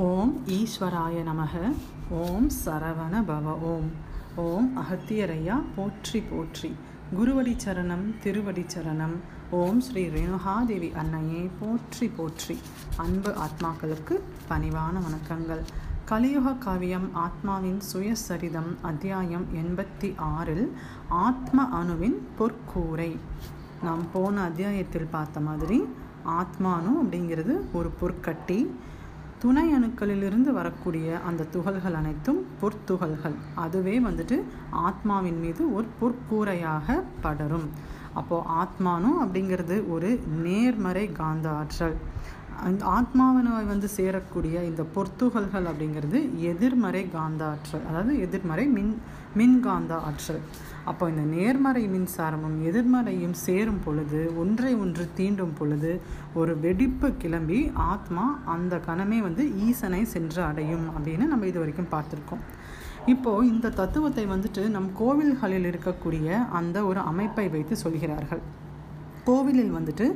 ஓம் ஈஸ்வராய நமக. ஓம் சரவண பவ. ஓம். ஓம் அகத்தியரையா போற்றி போற்றி. குருவடி சரணம் திருவடி சரணம். ஓம் ஸ்ரீ ரேணுகாதேவி அன்னையே போற்றி போற்றி. அன்பு ஆத்மாக்களுக்கு பணிவான வணக்கங்கள். கலியுக காவியம் ஆத்மாவின் சுயசரிதம் அத்தியாயம் எண்பத்தி ஆறில் ஆத்ம அணுவின் பொற்கூரை. நாம் போன அத்தியாயத்தில் பார்த்த மாதிரி ஆத்மானு அப்படிங்கிறது ஒரு பொற்கட்டி. துணை அணுக்களிலிருந்து வரக்கூடிய அந்த துகள்கள் அனைத்தும் பொற்துகள்கள். அதுவே வந்துட்டு ஆத்மாவின் மீது ஒரு பொற்கூரையாக படரும். அப்போது ஆத்மானு அப்படிங்கிறது ஒரு நேர்மறை காந்த ஆற்றல். அந்த ஆத்மாவினை வந்து சேரக்கூடிய இந்த பொற்துகள்கள் அப்படிங்கிறது எதிர்மறை காந்த ஆற்றல் அதாவது எதிர்மறை மின் மின்காந்த ஆற்றல். அப்போ இந்த நேர்மறை மின்சாரமும் எதிர்மறையும் சேரும் பொழுது ஒன்றை ஒன்று தீண்டும் பொழுது ஒரு வெடிப்பு கிளம்பி ஆத்மா அந்த கணமே வந்து ஈசனை சென்று அடையும் அப்படின்னு நம்ம இது வரைக்கும் பார்த்துருக்கோம். இப்போது இந்த தத்துவத்தை வந்துட்டு நம் கோவில்களில் இருக்கக்கூடிய அந்த ஒரு அமைப்பை வைத்து சொல்கிறார்கள். கோவிலில் வந்துட்டு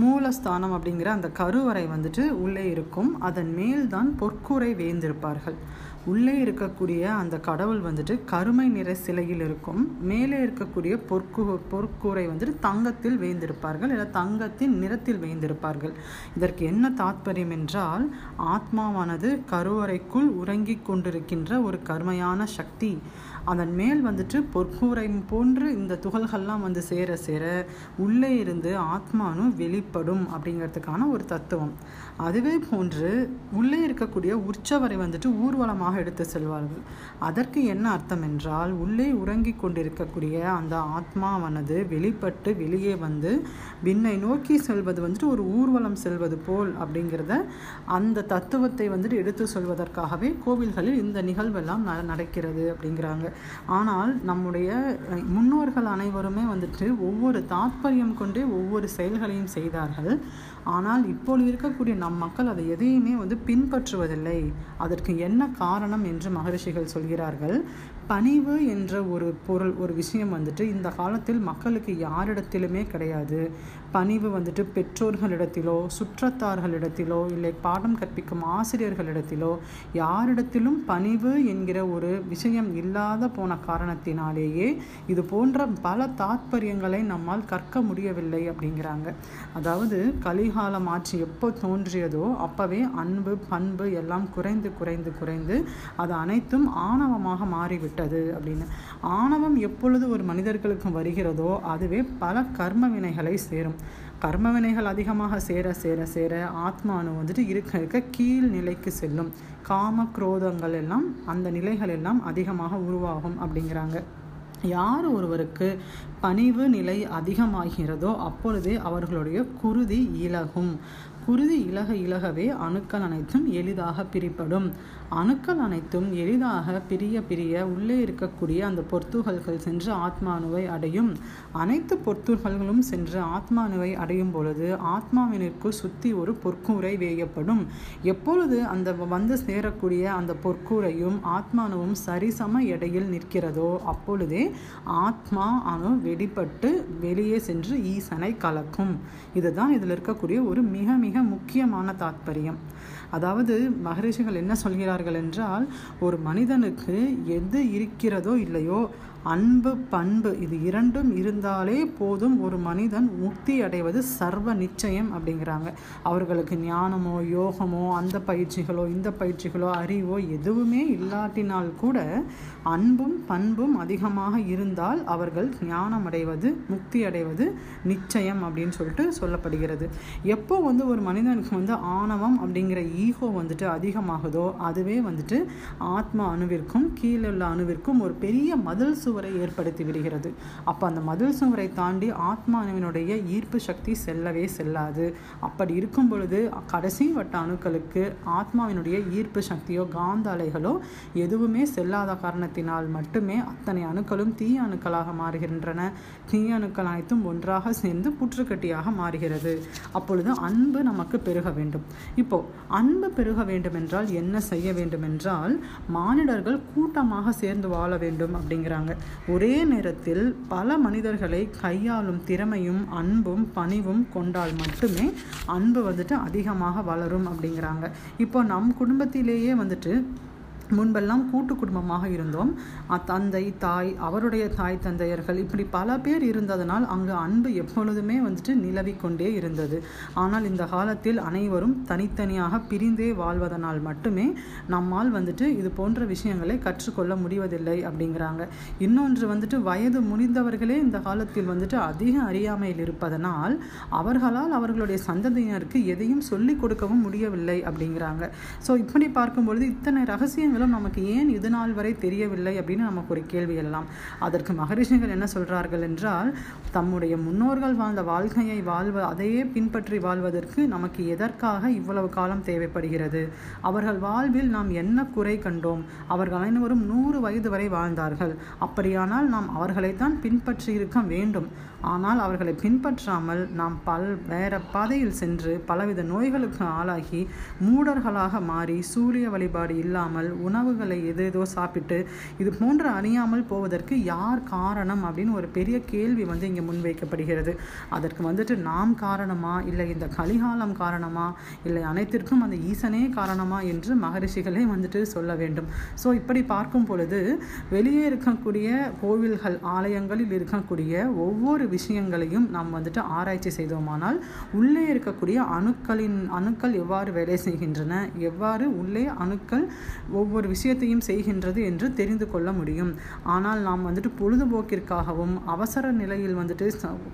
மூலஸ்தானம் அப்படிங்கிற அந்த கருவறை வந்துட்டு உள்ளே இருக்கும். அதன் மேல் தான் பொற்கூரை வேந்திருப்பார்கள். உள்ளே இருக்கக்கூடிய அந்த கடவுள் வந்துட்டு கருமை நிற சிலையில் இருக்கும். மேலே இருக்கக்கூடிய பொற்கு பொற்கூரை வந்துட்டு தங்கத்தில் வேந்திருப்பார்கள். இல்லை தங்கத்தின் நிறத்தில் வேந்திருப்பார்கள். இதற்கு என்ன தாத்பரியம் என்றால் ஆத்மாவானது கருவறைக்குள் உறங்கி கொண்டிருக்கின்ற ஒரு கருமையான சக்தி. அதன் மேல் வந்துட்டு பொற்கூரை போன்று இந்த துகள்கள்லாம் வந்து சேர சேர உள்ளே இருந்து ஆத்மானு வெளிப்படும் அப்படிங்கிறதுக்கான ஒரு தத்துவம். அதுவே போன்று உள்ளே இருக்கக்கூடிய உற்சவரை வந்துட்டு ஊர்வலமாக எடுத்து செல்வார்கள். அதற்கு என்ன அர்த்தம் என்றால் உள்ளே உறங்கிக் கொண்டிருக்கக்கூடிய அந்த ஆத்மாவானது வெளிப்பட்டு வெளியே வந்து விண்ணை நோக்கி செல்வது வந்துட்டு ஒரு ஊர்வலம் செல்வது போல் அப்படிங்கிறத அந்த தத்துவத்தை வந்துட்டு எடுத்து சொல்வதற்காகவே கோவில்களில் இந்த நிகழ்வெல்லாம் நடக்கிறது அப்படிங்கிறாங்க. ஆனால் நம்முடைய முன்னோர்கள் அனைவருமே வந்துட்டு ஒவ்வொரு தாத்பரியம் கொண்டே ஒவ்வொரு செயல்களையும் செய்தார்கள். ஆனால் இப்போது இருக்கக்கூடிய நம் மக்கள் அதை எதையுமே வந்து பின்பற்றுவதில்லை. அதற்கு என்ன காரணம் என்று மகரிஷிகள் சொல்கிறார்கள். பணிவு என்ற ஒரு பொருள் ஒரு விஷயம் வந்துட்டு இந்த காலத்தில் மக்களுக்கு யாரிடத்திலுமே கிடையாது. பணிவு வந்துட்டு பெற்றோர்களிடத்திலோ சுற்றத்தார்களிடத்திலோ இல்லை பாடம் கற்பிக்கும் ஆசிரியர்களிடத்திலோ யாரிடத்திலும் பணிவு என்கிற ஒரு விஷயம் இல்லாத போன காரணத்தினாலேயே இது போன்ற பல தாத்பரியங்களை நம்மால் கற்க முடியவில்லை அப்படிங்கிறாங்க. அதாவது கலிகாலம் ஆட்சி எப்போ தோன்றியதோ அப்போவே அன்பு பண்பு எல்லாம் குறைந்து குறைந்து குறைந்து அது அனைத்தும் ஆணவமாக விட்டது அப்படின்னு. ஆணவம் எப்பொழுது ஒரு மனிதர்களுக்கு வருகிறதோ அதுவே பல கர்ம வினைகளை சேரும். கர்ம வினைகள் அதிகமாக சேர சேர சேர ஆத்மானு வந்துட்டு இருக்க இருக்க கீழ் நிலைக்கு செல்லும். காம குரோதங்கள் எல்லாம் அந்த நிலைகள் எல்லாம் அதிகமாக உருவாகும் அப்படிங்கிறாங்க. யார் ஒருவருக்கு பணிவு நிலை அதிகமாகிறதோ அப்பொழுதே அவர்களுடைய குருதி இலகும். குருதி இலக இலகவே அணுக்கள் அனைத்தும் எளிதாக பிரிப்படும். அணுக்கள் அனைத்தும் எளிதாக பிரிய பிரிய உள்ளே இருக்கக்கூடிய அந்த பொர்த்துகள்கள் சென்று ஆத்மானுவை அடையும். அனைத்து பொர்த்துகள்களும் சென்று ஆத்மானுவை அடையும் பொழுது ஆத்மாவினிற்கு சுற்றி ஒரு பொற்கூரை வேயப்படும். எப்பொழுது அந்த வந்து சேரக்கூடிய அந்த பொற்கூரையும் ஆத்மானுவும் சரிசம எடையில் நிற்கிறதோ அப்பொழுதே ஆத்மா அணு வெடிப்பட்டு வெளியே சென்று ஈசனை கலக்கும். இதுதான் இதில் இருக்கக்கூடிய ஒரு மிக மிக முக்கியமான தாத்பரியம். அதாவது மகரிஷிகள் என்ன சொல்கிறார்கள் என்றால் ஒரு மனிதனுக்கு எது இருக்கிறதோ இல்லையோ அன்பு பண்பு இது இரண்டும் இருந்தாலே போதும் ஒரு மனிதன் முக்தி அடைவது சர்வ நிச்சயம் அப்படிங்கிறாங்க. அவர்களுக்கு ஞானமோ யோகமோ அந்த பயிற்சிகளோ இந்த பயிற்சிகளோ அறிவோ எதுவுமே இல்லாட்டினால் கூட அன்பும் பண்பும் அதிகமாக இருந்தால் அவர்கள் ஞானம் அடைவது முக்தி அடைவது நிச்சயம் அப்படின்னு சொல்லிட்டு சொல்லப்படுகிறது. எப்போ வந்து ஒரு மனிதனுக்கு வந்து ஆணவம் அப்படிங்கிற ஈகோ வந்துட்டு அதிகமாகுதோ அதுவே வந்துட்டு ஆத்மா அணுவிற்கும் கீழே உள்ள அணுவிற்கும் ஒரு பெரிய மதில் சுவரை ஏற்படுத்தி விடுகிறது. அப்போ அந்த மதில் சுவரை தாண்டி ஆத்மானுவினுடைய ஈர்ப்பு சக்தி செல்லவே செல்லாது. அப்படி இருக்கும் பொழுது கடைசி வட்ட அணுக்களுக்கு ஆத்மாவினுடைய ஈர்ப்பு சக்தியோ காந்த அலைகளோ எதுவுமே செல்லாத காரணத்தினால் மட்டுமே அத்தனை அணுக்களும் தீய அணுக்களாக மாறுகின்றன. தீய அணுக்கள் அனைத்தும் ஒன்றாக சேர்ந்து புற்றுக்கட்டியாக மாறுகிறது. அப்பொழுது அன்பு நமக்கு பெருக வேண்டும். இப்போ அன்பு பெருக வேண்டும் என்றால் என்ன செய்ய வேண்டும் என்றால் மானிடர்கள் கூட்டமாக சேர்ந்து வாழ வேண்டும் அப்படிங்கிறாங்க. ஒரே நேரத்தில் பல மனிதர்களை கையாளும் திறமையும் அன்பும் பணிவும் கொண்டால் மட்டுமே அன்பு வந்துட்டு அதிகமாக வளரும் அப்படிங்கிறாங்க. இப்போ நம் குடும்பத்திலேயே வந்துட்டு முன்பெல்லாம் கூட்டு குடும்பமாக இருந்தோம். தந்தை தாய் அவருடைய தாய் தந்தையர்கள் இப்படி பல பேர் இருந்ததனால் அங்கு அன்பு எப்பொழுதுமே வந்துட்டு நிலவிக்கொண்டே இருந்தது. ஆனால் இந்த காலத்தில் அனைவரும் தனித்தனியாக பிரிந்தே வாழ்வதனால் மட்டுமே நம்மால் வந்துட்டு இது போன்ற விஷயங்களை கற்றுக்கொள்ள முடிவதில்லை அப்படிங்கிறாங்க. இன்னொன்று வந்துட்டு வயது முடிந்தவர்களே இந்த காலத்தில் வந்துட்டு அதிக அறியாமையில் இருப்பதனால் அவர்களால் அவர்களுடைய சந்ததியினருக்கு எதையும் சொல்லிக் கொடுக்கவும் முடியவில்லை அப்படிங்கிறாங்க. ஸோ இப்படி பார்க்கும்பொழுது இத்தனை ரகசியங்கள் இருந்தாலும் நமக்கு ஏன் இது நாள் வரை தெரியவில்லை அப்படின்னு நமக்கு ஒரு கேள்வி எல்லாம். அதற்கு மகரிஷிகள் என்ன சொல்கிறார்கள் என்றால் தம்முடைய முன்னோர்கள் வாழ்ந்த வாழ்க்கையை வாழ்வ அதையே பின்பற்றி வாழ்வதற்கு நமக்கு எதற்காக இவ்வளவு காலம் தேவைப்படுகிறது? அவர்கள் வாழ்வில் நாம் என்ன குறை கண்டோம்? அவர்கள் அனைவரும் நூறு வயது வரை வாழ்ந்தார்கள். அப்படியானால் நாம் அவர்களைத்தான் பின்பற்றி இருக்க வேண்டும். ஆனால் அவர்களை பின்பற்றாமல் நாம் பல் வேற பாதையில் சென்று பலவித நோய்களுக்கு ஆளாகி மூடர்களாக மாறி சூரிய வழிபாடு இல்லாமல் உணவுகளை எது ஏதோ சாப்பிட்டு இது போன்ற அணியாமல் போவதற்கு யார் காரணம் அப்படின்னு ஒரு பெரிய கேள்வி வந்து இங்கே முன்வைக்கப்படுகிறது. அதற்கு வந்துட்டு நாம் காரணமா? இல்லை இந்த கலிகாலம் காரணமா? இல்லை அனைத்திற்கும் அந்த ஈசனே காரணமா? என்று மகரிஷிகளே வந்துட்டு சொல்ல வேண்டும். ஸோ இப்படி பார்க்கும் பொழுது வெளியே இருக்கக்கூடிய கோவில்கள் ஆலயங்களில் இருக்கக்கூடிய ஒவ்வொரு விஷயங்களையும் நாம் வந்துட்டு ஆராய்ச்சி செய்தோமானால் உள்ளே இருக்கக்கூடிய அணுக்களின் அணுக்கள் எவ்வாறு வேலை செய்கின்றன? எவ்வாறு உள்ளே அணுக்கள் ஒவ்வொரு ஒவ்வொரு விஷயத்தையும் செய்கின்றது என்று தெரிந்து கொள்ள முடியும். ஆனால் நாம் வந்துட்டு பொழுதுபோக்கிற்காகவும் அவசர நிலையில் வந்துட்டு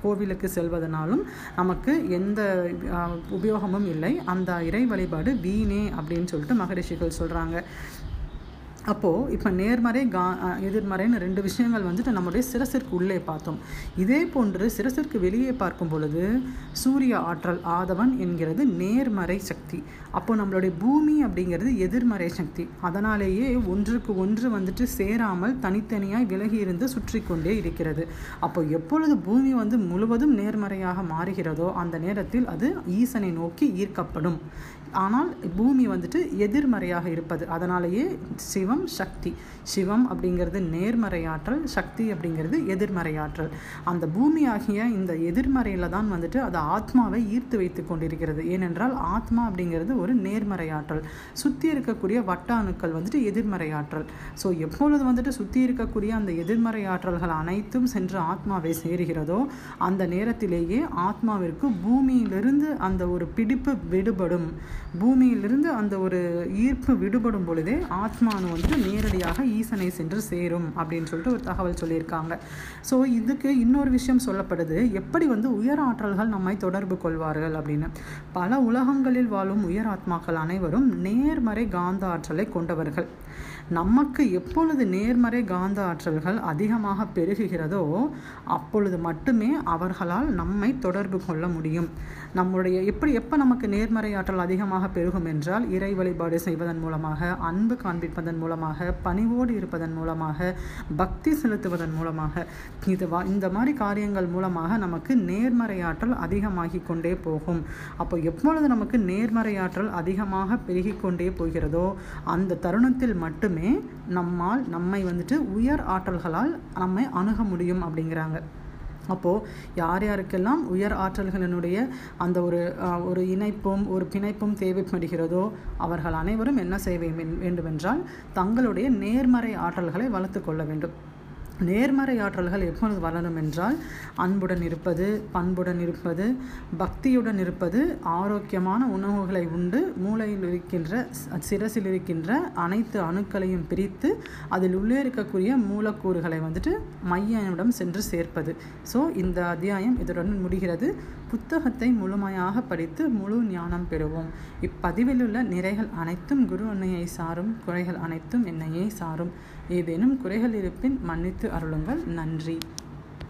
கோவிலுக்கு செல்வதனாலும் நமக்கு எந்த உபயோகமும் இல்லை. அந்த இறை வழிபாடு வீணே அப்படின்னு சொல்லிட்டு மகரிஷிகள் சொல்கிறாங்க அப்போது இப்போ நேர்மறை கா எதிர்மறைன்னு ரெண்டு விஷயங்கள் வந்துட்டு நம்முடைய சிரசிற்கு உள்ளே பார்த்தோம். இதே போன்று சிரசிற்கு வெளியே பார்க்கும் பொழுது சூரிய ஆற்றல் ஆதவன் என்கிறது நேர்மறை சக்தி. அப்போ நம்மளுடைய பூமி அப்படிங்கிறது எதிர்மறை சக்தி. அதனாலேயே ஒன்றுக்கு ஒன்று வந்துட்டு சேராமல் தனித்தனியாய் விலகி இருந்து சுற்றி கொண்டே இருக்கிறது. அப்போ எப்பொழுது பூமி வந்து முழுவதும் நேர்மறையாக மாறுகிறதோ அந்த நேரத்தில் அது ஈசனை நோக்கி ஈர்க்கப்படும். ஆனால் பூமி வந்துட்டு எதிர்மறையாக இருப்பது. அதனாலேயே சிவம் சக்தி. சிவம் அப்படிங்கிறது நேர்மறையாற்றல் சக்தி அப்படிங்கிறது எதிர்மறையாற்றல் அந்த பூமி ஆகிய இந்த எதிர்மறையில் தான் வந்துட்டு அது ஆத்மாவை ஈர்த்து வைத்து கொண்டிருக்கிறது. ஏனென்றால் ஆத்மா அப்படிங்கிறது ஒரு நேர்மறையாற்றல் சுற்றி இருக்கக்கூடிய வட்ட அணுக்கள் வந்துட்டு எதிர்மறையாற்றல் ஸோ எப்பொழுது வந்துட்டு சுற்றி இருக்கக்கூடிய அந்த எதிர்மறை ஆற்றல்கள் அனைத்தும் சென்று ஆத்மாவை சேருகிறதோ அந்த நேரத்திலேயே ஆத்மாவிற்கு பூமியிலிருந்து அந்த ஒரு பிடிப்பு விடுபடும். பூமியிலிருந்து அந்த ஒரு ஈர்ப்பு விடுபடும் பொழுதே ஆத்மானு வந்து நேரடியாக ஈசனை சென்று சேரும் அப்படின்னு சொல்லிட்டு ஒரு தகவல் சொல்லியிருக்காங்க. ஸோ இதுக்கு இன்னொரு விஷயம் சொல்லப்படுது. எப்படி வந்து உயர் ஆற்றல்கள் நம்மை தொடர்பு கொள்வார்கள் அப்படின்னு. பல உலகங்களில் வாழும் உயர் ஆத்மாக்கள் அனைவரும் நேர்மறை காந்த ஆற்றலை கொண்டவர்கள். நமக்கு எப்பொழுது நேர்மறை காந்த ஆற்றல்கள் அதிகமாக பெருகுகிறதோ அப்பொழுது மட்டுமே அவர்களால் நம்மை தொடர்பு கொள்ள முடியும். நம்முடைய எப்படி எப்போ நமக்கு நேர்மறை ஆற்றல் அதிகமாக பெருகும் என்றால் இறை வழிபாடு செய்வதன் மூலமாக அன்பு காண்பிப்பதன் மூலமாக பணிவோடு இருப்பதன் மூலமாக பக்தி செலுத்துவதன் மூலமாக இது இந்த மாதிரி காரியங்கள் மூலமாக நமக்கு நேர்மறை ஆற்றல் அதிகமாகி கொண்டே போகும். அப்போ எப்பொழுது நமக்கு நேர்மறை ஆற்றல் அதிகமாக பெருகிக் கொண்டே போகிறதோ அந்த தருணத்தில் மட்டுமே நம்மால் நம்மை வந்துட்டு உயர் ஆற்றல்களால் நம்மை அணுக முடியும் அப்படிங்கிறாங்க. அப்போது யார் யாருக்கெல்லாம் உயர் ஆற்றல்களினுடைய அந்த ஒரு ஒரு இணைப்பும் ஒரு பிணைப்பும் தேவைப்படுகிறதோ அவர்கள் அனைவரும் என்ன செய்ய வேண்டுமென்றால் தங்களுடைய நேர்மறை ஆற்றல்களை வளர்த்து கொள்ள வேண்டும். நேர்மறை ஆற்றல்கள் எப்பொழுது வளரும் என்றால் அன்புடன் இருப்பது பண்புடன் இருப்பது பக்தியுடன் இருப்பது ஆரோக்கியமான உணவுகளை உண்டு மூளையில் இருக்கின்ற சிரசில் இருக்கின்ற அனைத்து அணுக்களையும் பிரித்து அதில் உள்ளே இருக்கக்கூடிய மூலக்கூறுகளை வந்துட்டு மையனிடம் சென்று சேர்ப்பது. ஸோ இந்த அத்தியாயம் இதனுடன் முடிகிறது. புத்தகத்தை முழுமையாக படித்து முழு ஞானம் பெறுவோம். இப்பதிவில் உள்ள நிறைகள் அனைத்தும் குரு அன்னையை சாரும் குறைகள் அனைத்தும் என்னையே சாரும். ஏதேனும் குறைகள் இருப்பின் மன்னித்து அருளுங்கள். நன்றி.